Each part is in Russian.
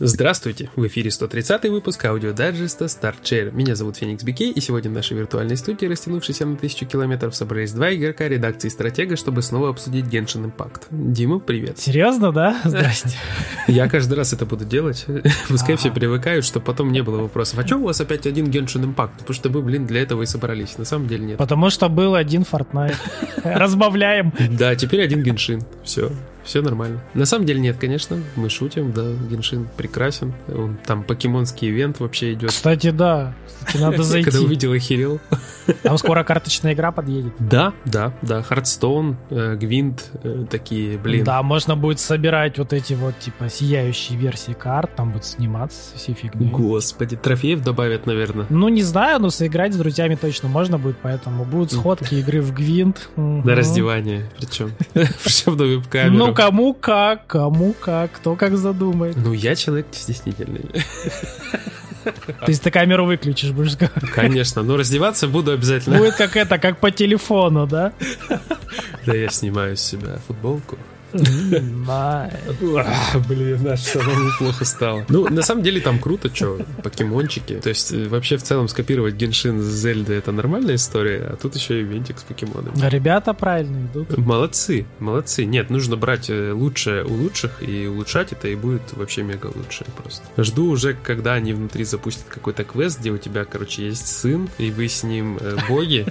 Здравствуйте! В эфире 130 выпуск аудиодайджеста Start Share. Меня зовут Феникс Бикей, и сегодня в нашей виртуальной студии, растянувшейся на тысячу километров, собрались два игрока редакции Стратега, чтобы снова обсудить Genshin Impact. Дима, привет! Серьезно, да? Здрасте. Я каждый раз это буду делать. Пускай все привыкают, чтобы потом не было вопросов. А чем у вас опять один Genshin Impact? Потому что вы, блин, для этого и собрались. На самом деле нет. Потому что был один Fortnite. Разбавляем. Да, теперь один Genshin. Все все нормально. На самом деле нет, конечно, мы шутим, да, Genshin прекрасен. Он, там покемонский ивент вообще идет. Кстати, да. Кстати, надо зайти. Когда увидел, охерел. Там скоро карточная игра подъедет. Да, да, да. Hearthstone, э, Гвинт, э, такие, блин. Да, можно будет собирать вот эти вот, типа, сияющие версии карт, там будет сниматься все фигни. Господи, трофеев добавят, наверное. Ну, не знаю, но сыграть с друзьями точно можно будет, поэтому будут сходки игры в Гвинт. На раздевание, причем. Причем на веб-камеру. Ну, кому как, кому как, кто как задумает. Ну, я человек стеснительный. То есть ты камеру выключишь, будешь говорить? Конечно, но раздеваться буду обязательно. Будет как это, как по телефону, да? Да я снимаю с себя футболку. Блин, наш самому плохо стало. Ну, на самом деле там круто, что, покемончики. То есть, э, вообще, в целом, скопировать Геншин с Зельды это нормальная история, а тут еще и винтик с покемонами. Ребята правильно идут. Молодцы, молодцы. Нет, нужно брать э, лучшее у лучших и улучшать это, и будет вообще мега лучше просто. Жду уже, когда они внутри запустят какой-то квест, где у тебя, короче, есть сын, и вы с ним э, боги.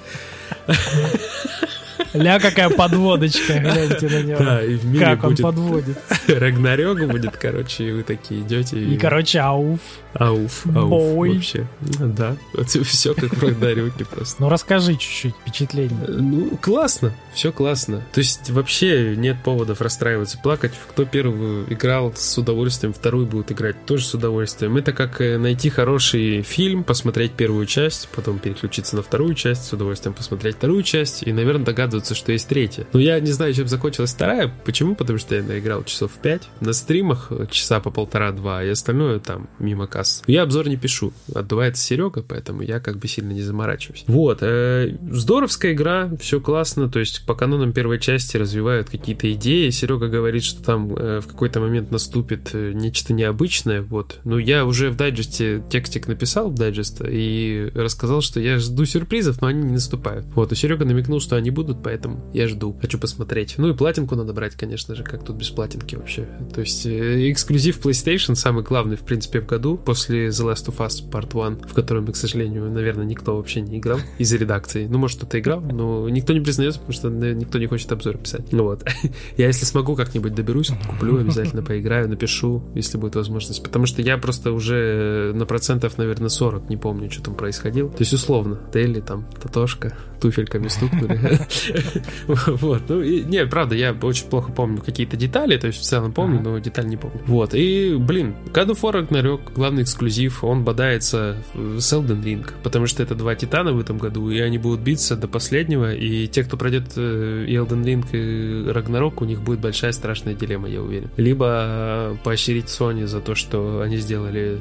Ля, какая подводочка, гляньте на него. Да, и в мире Как он будет подводит. Рагнарёк будет, короче, и вы такие идете. И, короче, ауф. Ауф, ауф, Бой. вообще. Да, все как в Рагнарёке просто. Ну, расскажи чуть-чуть впечатление. Ну, классно, все классно. То есть вообще нет поводов расстраиваться, плакать. Кто первую играл с удовольствием, вторую будет играть тоже с удовольствием. Это как э, найти хороший фильм, посмотреть первую часть, потом переключиться на вторую часть, с удовольствием посмотреть вторую часть и, наверное, догадываться, что есть третья. Но я не знаю, чем закончилась вторая. Почему? Потому что я наиграл часов в пять. На стримах часа по полтора-два, и остальное там мимо касс. Я обзор не пишу. Отдувается Серега, поэтому я как бы сильно не заморачиваюсь. Вот. Э, здоровская игра, все классно. То есть по канонам первой части развивают какие-то идеи. Серега говорит, что там э, в какой-то момент наступит э, нечто необычное. Вот. Ну, я уже в дайджесте текстик написал в дайджест и рассказал, что я жду сюрпризов, но они не наступают. Вот. И Серега намекнул, что они будут, поэтому я жду. Хочу посмотреть. Ну и платинку надо брать, конечно же, как тут без платинки вообще. То есть э, эксклюзив PlayStation самый главный, в принципе, в году. После The Last of Us Part 1, в котором, к сожалению, наверное, никто вообще не играл из редакции. Ну, может, кто-то играл, но никто не признается, потому что э, никто не хочет обзор писать. Ну вот. Я, если смогу, как-нибудь доберусь, куплю, обязательно поиграю, напишу, если будет возможность. Потому что я просто уже на процентов, наверное, 40 не помню, что там происходило. То есть, условно, Телли, там, Татошка, туфельками стукнули. Вот. Ну, и, не, правда, я очень плохо помню какие-то детали, то есть в целом помню, но деталь не помню. Вот. И, блин, God of War Ragnarok, главный эксклюзив, он бодается с Elden Ring, потому что это два титана в этом году, и они будут биться до последнего, и те, кто пройдет э, и Elden Ring, и Ragnarok, у них будет большая страшная дилемма, я уверен. Либо поощрить Sony за то, что они сделали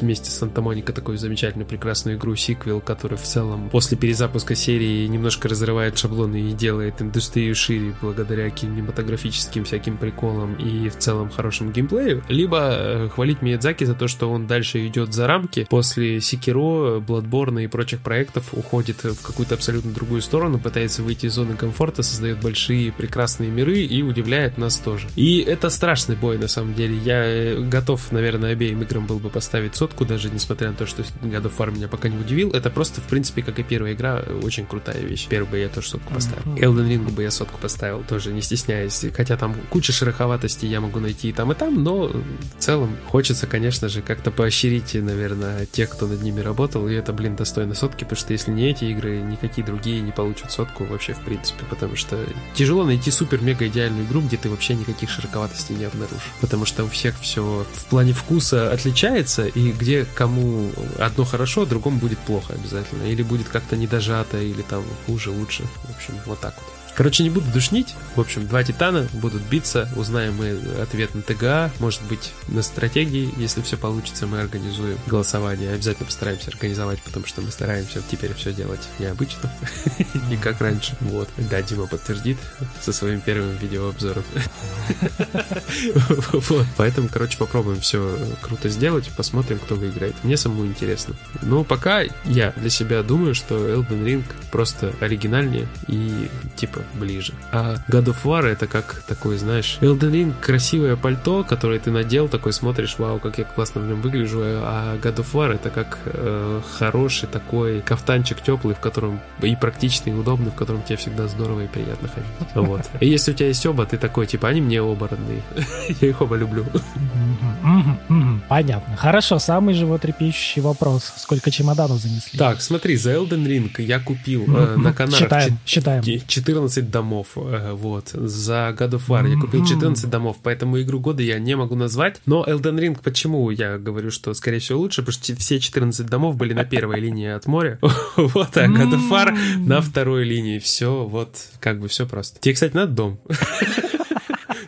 вместе с Санта Моника такую замечательную, прекрасную игру, сиквел, который в целом после перезапуска серии немножко разрывает шаблоны и делает индустрию шире благодаря кинематографическим всяким приколам и в целом хорошему геймплею, либо э, хвалить Миядзаки за то, что он дальше идет за рамки, после Секиро, Bloodborne и прочих проектов уходит в какую-то абсолютно другую сторону, пытается выйти из зоны комфорта, создает большие прекрасные миры и удивляет нас тоже. И это страшный бой на самом деле. Я э, готов, наверное, обеим играм был бы поставить сотку, даже несмотря на то, что God of War меня пока не удивил. Это просто, в принципе, как и первая игра, очень крутая вещь. Первый бы я тоже сотку поставил. Elden Ring бы я сотку поставил, тоже не стесняясь. Хотя там куча шероховатостей я могу найти и там, и там, но в целом хочется, конечно же, как-то поощрить, наверное, тех, кто над ними работал, и это, блин, достойно сотки, потому что если не эти игры, никакие другие не получат сотку вообще в принципе, потому что тяжело найти супер-мега идеальную игру, где ты вообще никаких широковатостей не обнаружишь, потому что у всех все в плане вкуса отличается, и где кому одно хорошо, другому будет плохо обязательно, или будет как-то недожато, или там хуже, лучше, в общем, вот так вот. Короче, не буду душнить. В общем, два титана будут биться, узнаем мы ответ на ТГА, может быть, на стратегии, если все получится, мы организуем голосование. Обязательно постараемся организовать, потому что мы стараемся теперь все делать необычно, не как раньше. Вот. Да, Дима подтвердит со своим первым видеообзором. Поэтому, короче, попробуем все круто сделать, посмотрим, кто выиграет. Мне самому интересно. Но пока я для себя думаю, что Elden Ring просто оригинальнее и типа ближе. А God of War это как такой, знаешь, Elden Ring красивое пальто, которое ты надел, такой смотришь, вау, как я классно в нем выгляжу, а God of War это как э, хороший такой кафтанчик теплый, в котором и практичный, и удобный, в котором тебе всегда здорово и приятно ходить. Вот. И если у тебя есть оба, ты такой, типа, они мне оба родные. Я их оба люблю. Понятно. Хорошо, самый животрепещущий вопрос. Сколько чемоданов занесли? Так, смотри, за Elden Ring я купил э, на каналах Считаем, считаем. 14 домов. э, вот. За God of War я купил 14 домов, поэтому игру года я не могу назвать. Но Elden Ring, почему я говорю, что, скорее всего, лучше? Потому что все 14 домов были на первой линии от моря. Вот, а God of War на второй линии. Все, вот, как бы все просто. Тебе, кстати, надо дом.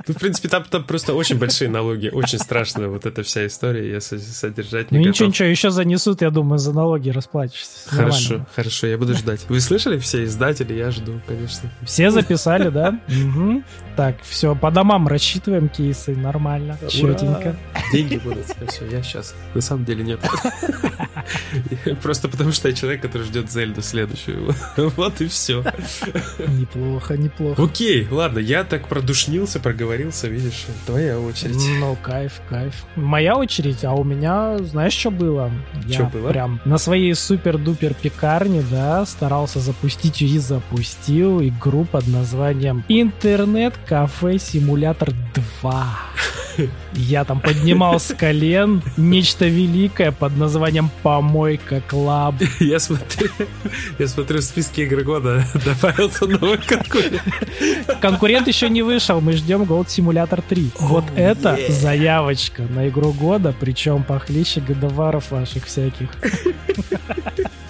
Ну, в принципе, там, там просто очень большие налоги, очень страшная вот эта вся история, я содержать не Ну готов. ничего, ничего, еще занесут, я думаю, за налоги расплачешься. Хорошо, Нормально. хорошо, я буду ждать. Вы слышали все издатели? Я жду, конечно. Все записали, да? Мгм. Так, все, по домам рассчитываем кейсы, нормально, четенько. Деньги будут. Все, я сейчас. На самом деле нет. Просто потому что я человек, который ждет Зельду следующую. Вот и все. Неплохо, неплохо. Окей, ладно, я так продушнился, проговорился, видишь, твоя очередь. Ну, кайф, кайф. Моя очередь, а у меня, знаешь, что было? Я было? прям на своей супер-дупер пекарне, да, старался запустить и запустил игру под названием Интернет-кафе Симулятор 2. Я там поднимал с колен нечто великое под названием Помойка Club. Я смотрю, я смотрю в списке игры года, добавился новый конкурент. Конкурент еще не вышел, мы ждем Goat Simulator 3. Вот это заявочка на игру года, причем похлеще God of War ов ваших всяких.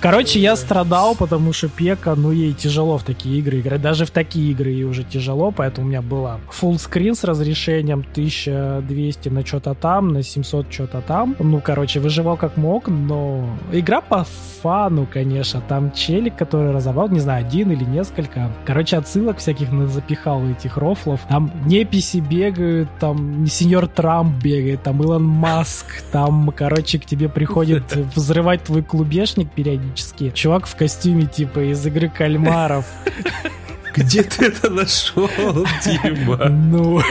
Короче, я страдал, потому что Пека, ну ей тяжело в такие игры играть. Даже в такие игры ей уже тяжело, поэтому у меня была full screen с разрешением 1200 на что-то там, на 700 что-то там. Ну, короче, выживал как мог, но игра по фану, конечно. Там челик, который разобрал, не знаю, один или несколько. Короче, отсылок всяких запихал этих рофлов. Там неписи бегают, там сеньор Трамп бегает, там Илон Маск, там, короче, к тебе приходит взрывать твой клубешник периодически. Чувак в костюме, типа, из игры кальмаров. Где ты это нашел, Дима? Ну,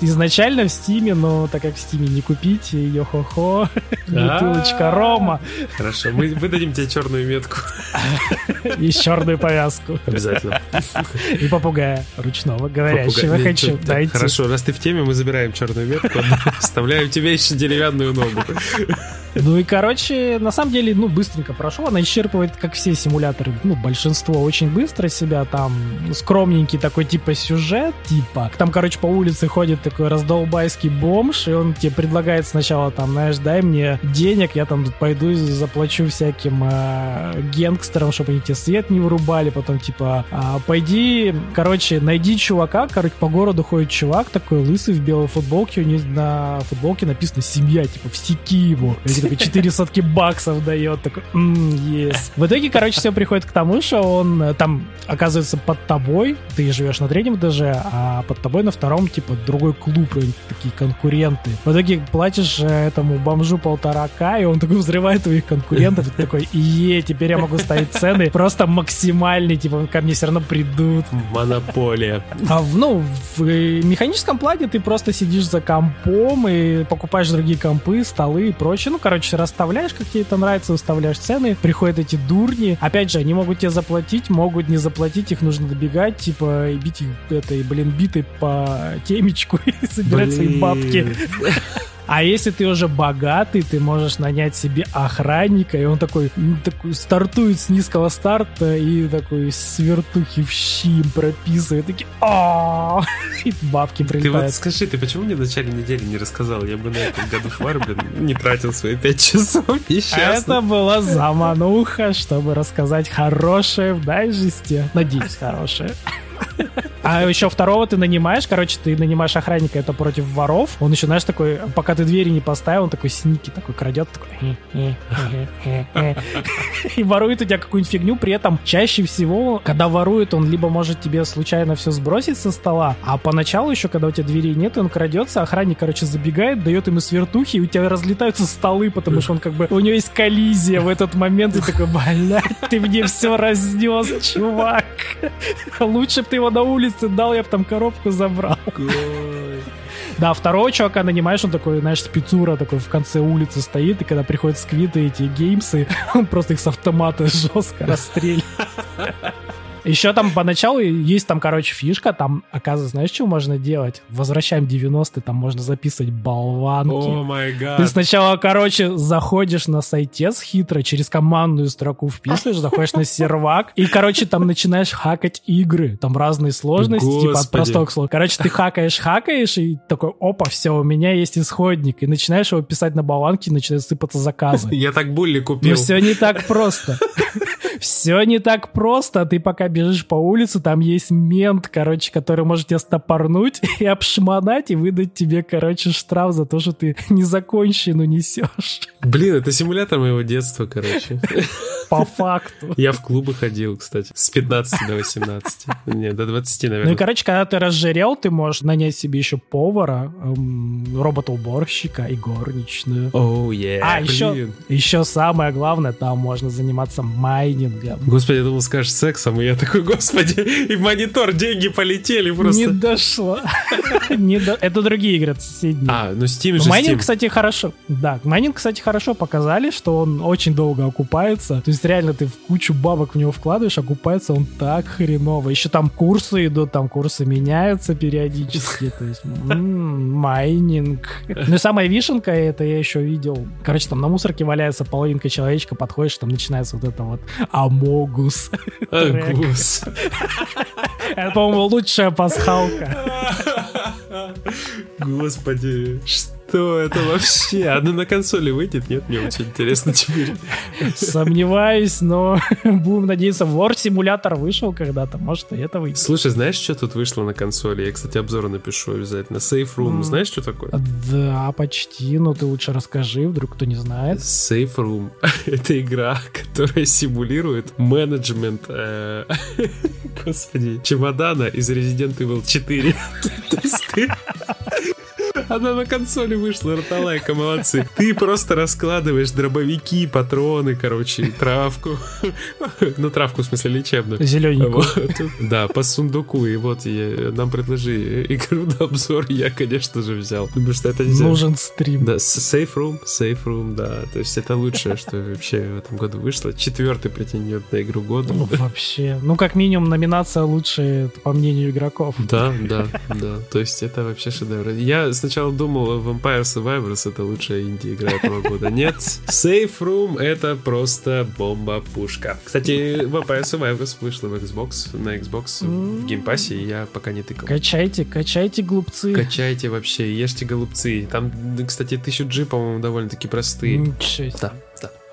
изначально в Стиме, но так как в Стиме не купить, йо-хо-хо, бутылочка рома Хорошо, мы выдадим тебе черную метку. и черную повязку. Обязательно. И попугая ручного, говорящего хочу дайте. Хорошо, раз ты в теме, мы забираем черную метку, вставляем тебе еще деревянную ногу. Ну и, короче, на самом деле, ну, быстренько прошел. Она исчерпывает, как все симуляторы, ну, большинство очень быстро себя. Там скромненький такой, типа, сюжет, типа. Там, короче, по улице ходит такой раздолбайский бомж, и он тебе предлагает сначала, там, знаешь, дай мне денег, я там пойду и заплачу всяким э, генгстерам, чтобы они тебе свет не вырубали. Потом, типа, «А, пойди, короче, найди чувака, короче, по городу ходит чувак такой, лысый, в белой футболке, у него на футболке написано «Семья», типа, «Всеки его». И такой 4 сотки баксов дает, такой, «М, yes. В итоге, короче, все приходит к тому, что он э, там оказывается под тобой, ты живешь на третьем этаже, а под тобой на втором, типа, другой клуб, такие конкуренты. В итоге платишь э, этому бомжу полтора к, и он такой взрывает твоих конкурентов, и ты такой, е, теперь я могу ставить цены просто максимальные, типа, ко мне все равно придут. Монополия. А ну, в э, механическом плане ты просто сидишь за компом и покупаешь другие компы, столы и прочее. Ну, короче, расставляешь, как тебе это нравится, выставляешь цены, приходят эти дурни. Опять же, они могут тебе заплатить, могут не заплатить, их нужно добегать, типа, и бить их этой, блин, битой по темечку и собирать свои Блин. бабки. А если ты уже богатый, ты можешь нанять себе охранника, и он такой, ну, такой стартует с низкого старта и такой свертухи в щи прописывает. Такие, а И бабки прилетают. Ты вот скажи, ты почему мне в начале недели не рассказал? Я бы на этом году фар, блин, не тратил свои пять часов. Это была замануха, чтобы рассказать хорошее в дайджесте. Надеюсь, хорошее. А еще второго ты нанимаешь, короче, ты нанимаешь охранника, это против воров. Он еще, знаешь, такой, пока ты двери не поставил, он такой сники такой крадет, такой... И ворует у тебя какую-нибудь фигню, при этом чаще всего, когда ворует, он либо может тебе случайно все сбросить со стола, а поначалу еще, когда у тебя дверей нет, он крадется, охранник, короче, забегает, дает ему свертухи, и у тебя разлетаются столы, потому что он как бы... У него есть коллизия в этот момент, и такой, блядь, ты мне все разнес, чувак. Лучше бы ты его на улице дал, я бы там коробку забрал. Да, второго чувака нанимаешь, он такой, знаешь, спецура такой в конце улицы стоит, и когда приходят сквиты эти геймсы, он просто их с автомата жестко расстреливает. Еще там поначалу есть там, короче, фишка, там, оказывается, знаешь, что можно делать? Возвращаем 90-е, там можно записывать болванки. О май гад. Ты сначала, короче, заходишь на сайтец хитро, через командную строку вписываешь, заходишь на сервак, и, короче, там начинаешь хакать игры. Там разные сложности, Господи. типа от простого к сложному. Короче, ты хакаешь, хакаешь, и такой, опа, все, у меня есть исходник. И начинаешь его писать на болванке, и начинают сыпаться заказы. Я так булли Но купил. все не так просто. Все не так просто. Ты пока бежишь по улице, там есть мент, короче, который может тебя стопорнуть и обшмонать, и выдать тебе, короче, штраф за то, что ты незаконченную несешь. Блин, это симулятор моего детства, короче. По факту. Я в клубы ходил, кстати, с 15 до 18. Не, до 20, Ну и, наверное. короче, когда ты разжирел, ты можешь нанять себе еще повара, эм, робота-уборщика и горничную. Оу, е, А, еще, еще самое главное, там можно заниматься майнингом. Господи, я думал, скажешь сексом, и я такой, господи, и в монитор деньги полетели просто. дошло. Не до- Это другие игры, соседние. А, ну Steam же майнинг, кстати, хорошо. Да, майнинг, кстати, хорошо показали, что он очень долго окупается. То есть реально ты в кучу бабок в него вкладываешь, окупается он так хреново. Еще там курсы идут, там курсы меняются периодически. То есть майнинг. Ну и самая вишенка, это я еще видел. Короче, там на мусорке валяется половинка человечка, подходишь, там начинается вот это вот Амогус. Агус. Это, по-моему, лучшая пасхалка. Господи, что это вообще? Оно на консоли выйдет? Нет, мне очень интересно теперь. Сомневаюсь, но будем надеяться, War Simulator вышел когда-то, может и это выйдет. Слушай, знаешь, что тут вышло на консоли? Я, кстати, обзоры напишу обязательно. Safe Room, М. знаешь, что такое? Да, почти, но ты лучше расскажи, вдруг кто не знает. Safe Room — это игра, которая симулирует менеджмент, э, господи, чемодана из Resident Evil 4. То есть ты... Она на консоли вышла, роталайка, молодцы. Ты просто раскладываешь дробовики, патроны, короче, травку. Ну, травку, в смысле, лечебную. Зелененькую. Вот. Да, по сундуку. И вот я- нам предложи игру на обзор, я, конечно же, взял. Потому что это нельзя. Нужен стрим. Да, Safe Room, Safe Room, да. То есть это лучшее, что вообще в этом году вышло. Четвертый претендент на игру года. Ну, вообще. Ну, как минимум, номинация лучшая, по мнению игроков. Да, да, да. То есть это вообще шедевр. Я сначала думал, Vampire Survivors это лучшая инди-игра этого года. Нет, Save Room это просто бомба-пушка. Кстати, Vampire Survivors вышла в Xbox, на Xbox в Game Pass е, и я пока не тыкал. Качайте, качайте, глупцы. Качайте вообще, ешьте голубцы. Там, кстати, 1000G, по-моему, довольно-таки простые. Да.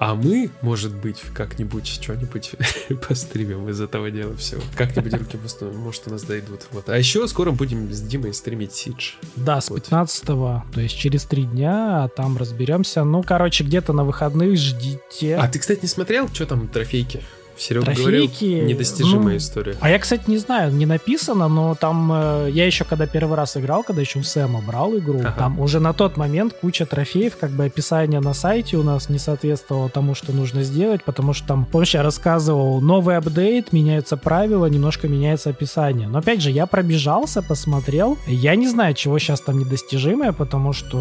А мы, может быть, как-нибудь что-нибудь постримим из этого дела всего. Как-нибудь руки пустые, может, у нас дойдут. Вот. А еще скоро будем с Димой стримить Сидж. Да, с Вот. 15 то есть через три дня, а там разберемся. Ну, короче, где-то на выходных ждите. А ты, кстати, не смотрел, что там трофейки? Серега Трофейки, говорил, недостижимая ну, история. А я, кстати, не знаю, не написано, но там э, я еще когда первый раз играл, когда еще у Сэма брал игру, Ага. там уже на тот момент куча трофеев, как бы описание на сайте у нас не соответствовало тому, что нужно сделать, потому что там, помнишь, я рассказывал, новый апдейт, меняются правила, немножко меняется описание. Но опять же, я пробежался, посмотрел, я не знаю, чего сейчас там недостижимое, потому что,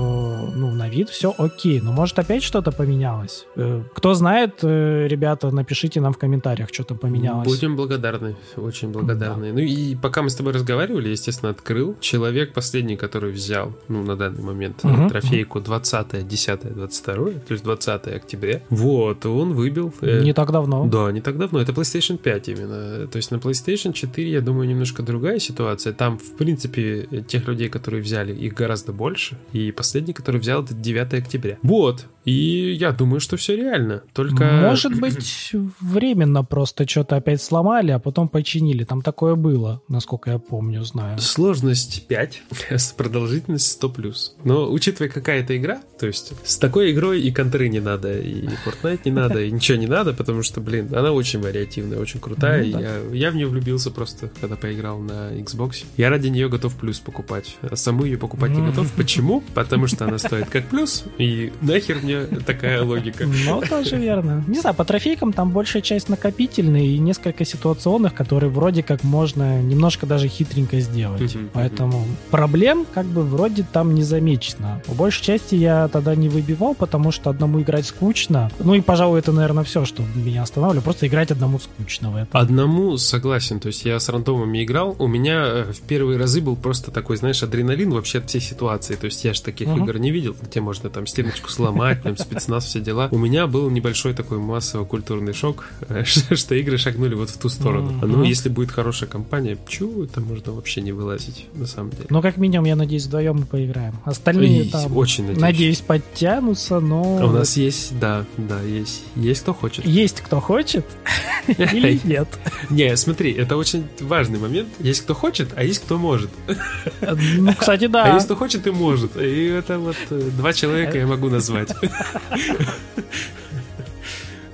ну, на вид все окей, но может опять что-то поменялось. Э, Кто знает, э, ребята, напишите нам в комментариях, комментариях, что там поменялось. Будем благодарны, очень благодарны. Да. Ну и пока мы с тобой разговаривали, естественно, открыл. Человек последний, который взял, ну, на данный момент, угу. трофейку 20 10 22 то есть 20 октября. Вот, он выбил... Э, не так давно. Да, не так давно. Это PlayStation 5 именно. То есть на PlayStation 4, я думаю, немножко другая ситуация. Там, в принципе, тех людей, которые взяли, их гораздо больше. И последний, который взял, это 9 октября. Вот. И я думаю, что все реально. Только... Может быть, временно просто что-то опять сломали, а потом починили. Там такое было, насколько я помню, знаю. Сложность 5, продолжительность 100+. плюс. Но учитывая, какая это игра, то есть с такой игрой и контры не надо, и Fortnite не надо, и ничего не надо, потому что, блин, она очень вариативная, очень крутая. Ну, да. я, я в нее влюбился просто, когда поиграл на Xbox. Я ради нее готов плюс покупать. А саму ее покупать не готов. Почему? Потому что она стоит как плюс, и нахер мне такая логика. Ну, тоже верно. Не знаю, по трофейкам там большая часть накопительная и несколько ситуационных, которые вроде как можно немножко даже хитренько сделать. Поэтому проблем как бы вроде там не замечено. По большей части я тогда не выбивал, потому что одному играть скучно. Ну и, пожалуй, это, наверное, все, что меня останавливает. Просто играть одному скучно в этом. Одному согласен. То есть я с рандомами играл. У меня э, в первые разы был просто такой, знаешь, адреналин вообще от всей ситуации. То есть я же таких uh-huh. игр не видел, где можно там стеночку сломать, там спецназ, все дела. У меня был небольшой такой массово-культурный шок, что игры шагнули вот в ту сторону. Uh-huh. Ну, если будет хорошая компания, чу, это можно вообще не вылазить, на самом деле. Ну, как минимум, я надеюсь, вдвоем мы поиграем. Остальные и, там, очень надеюсь. надеюсь, подтянутся, но... А у нас есть, да, да, есть. Есть кто хочет. Есть кто хочет или нет? Не, смотри, это очень важный момент. Есть кто хочет, а есть кто может. Ну, кстати, да. А есть кто хочет и может. И это вот э, два человека я могу назвать.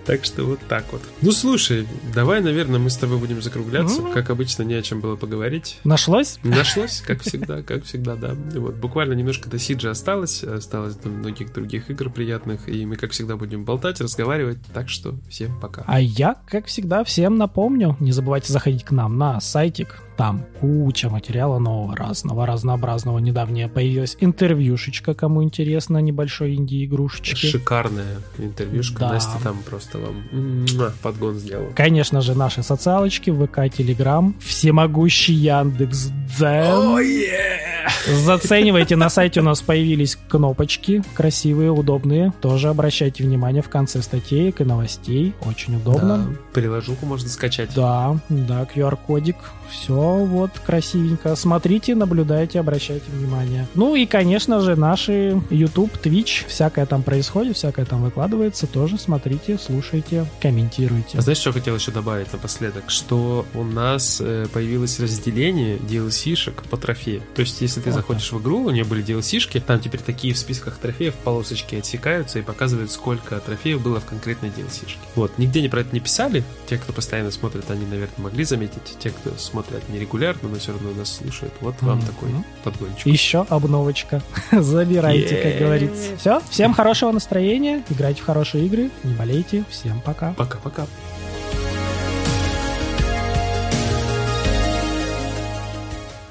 Так что вот так вот. Ну слушай, давай, наверное, мы с тобой будем закругляться. Mm-hmm. Как обычно, не о чем было поговорить. Нашлось? Нашлось, как всегда, как всегда, да. Вот буквально немножко до Сиджа осталось, осталось до многих других игр приятных, и мы, как всегда, будем болтать, разговаривать. Так что всем пока. А я, как всегда, всем напомню, не забывайте заходить к нам на сайтик там куча материала нового, разного, разнообразного. Недавнее появилась интервьюшечка, кому интересно, небольшой инди-игрушечки. Шикарная интервьюшка. Да. Настя там просто вам подгон сделала. Конечно же, наши социалочки, ВК, Телеграм, всемогущий Яндекс Дзен. Oh, yeah! Заценивайте, на сайте у нас появились кнопочки красивые, удобные. Тоже обращайте внимание в конце статей и новостей. Очень удобно. Да, приложуху можно скачать. Да, да, QR-кодик. Все вот красивенько. Смотрите, наблюдайте, обращайте внимание. Ну и, конечно же, наши YouTube, Twitch, всякое там происходит, всякое там выкладывается. Тоже смотрите, слушайте, комментируйте. А знаешь, что хотел еще добавить напоследок? Что у нас э, появилось разделение DLC-шек по трофею. То есть, если ты вот заходишь в игру, у нее были DLC-шки, там теперь такие в списках трофеев полосочки отсекаются и показывают, сколько трофеев было в конкретной DLC-шке. Вот, нигде не про это не писали. Те, кто постоянно смотрит, они, наверное, могли заметить. Те, кто смотрят не регулярно, но все равно нас слушают. Вот вам mm-hmm. такой подгончик. Еще обновочка. Забирайте, как говорится. Все, всем хорошего настроения, играйте в хорошие игры, не болейте. Всем пока. Пока-пока.